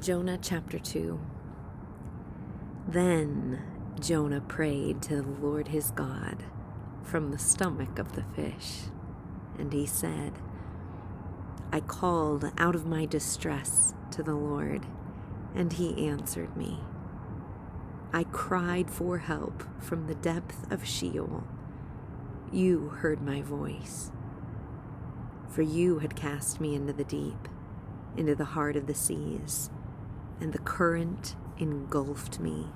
Jonah chapter 2. Then Jonah prayed to the Lord his God from the stomach of the fish, and he said, I called out of my distress to the Lord, and he answered me. I cried for help from the depth of Sheol. You heard my voice. For you had cast me into the deep, into the heart of the seas and the current engulfed me.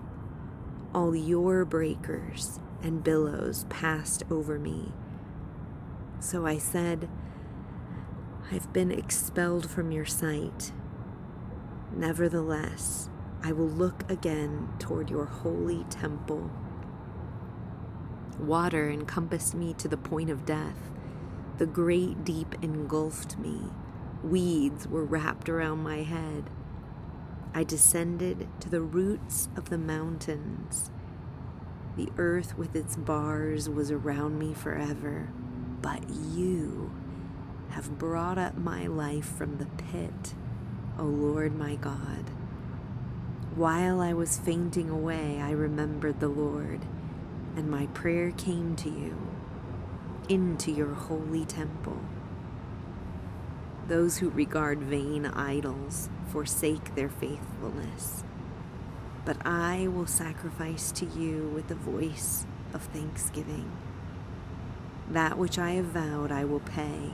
All your breakers and billows passed over me. So I said, I've been expelled from your sight. Nevertheless, I will look again toward your holy temple. Water encompassed me to the point of death. The great deep engulfed me. Weeds were wrapped around my head. I descended to the roots of the mountains. The earth with its bars was around me forever, but you have brought up my life from the pit, O Lord my God. While I was fainting away, I remembered the Lord, and my prayer came to you, into your holy temple. Those who regard vain idols forsake their faithfulness. But I will sacrifice to you with the voice of thanksgiving. That which I have vowed I will pay.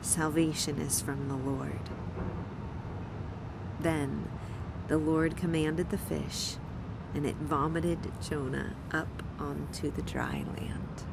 Salvation is from the Lord. Then the Lord commanded the fish, and it vomited Jonah up onto the dry land.